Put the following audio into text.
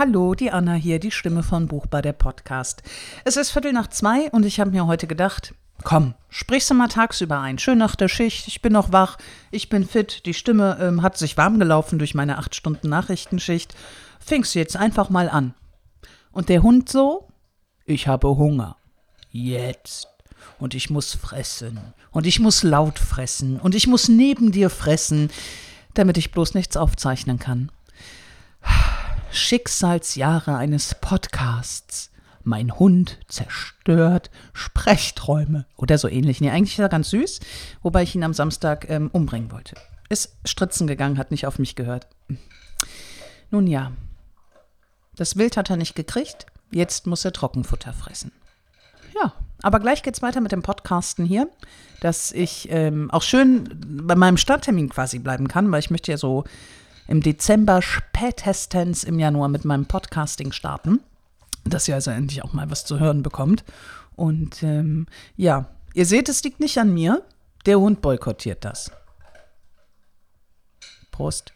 Hallo, die Anna hier, die Stimme von Buchbar, der Podcast. Es ist Viertel nach zwei und ich habe mir heute gedacht, komm, sprichst du mal tagsüber ein. Schön nach der Schicht, ich bin noch wach, ich bin fit, die Stimme ähm, hat sich warm gelaufen durch meine acht Stunden Nachrichtenschicht. Fingst du jetzt einfach mal an. Und der Hund so, ich habe Hunger. Jetzt. Und ich muss fressen. Und ich muss laut fressen. Und ich muss neben dir fressen, damit ich bloß nichts aufzeichnen kann. Schicksalsjahre eines Podcasts. Mein Hund zerstört Sprechträume. Oder so ähnlich. Nee, eigentlich ist er ganz süß, wobei ich ihn am Samstag ähm, umbringen wollte. Ist stritzen gegangen, hat nicht auf mich gehört. Nun ja. Das Wild hat er nicht gekriegt. Jetzt muss er Trockenfutter fressen. Ja, aber gleich geht's weiter mit dem Podcasten hier, dass ich ähm, auch schön bei meinem Starttermin quasi bleiben kann, weil ich möchte ja so im Dezember spätestens im Januar mit meinem Podcasting starten, dass ihr also endlich auch mal was zu hören bekommt. Und ähm, ja, ihr seht, es liegt nicht an mir. Der Hund boykottiert das. Prost.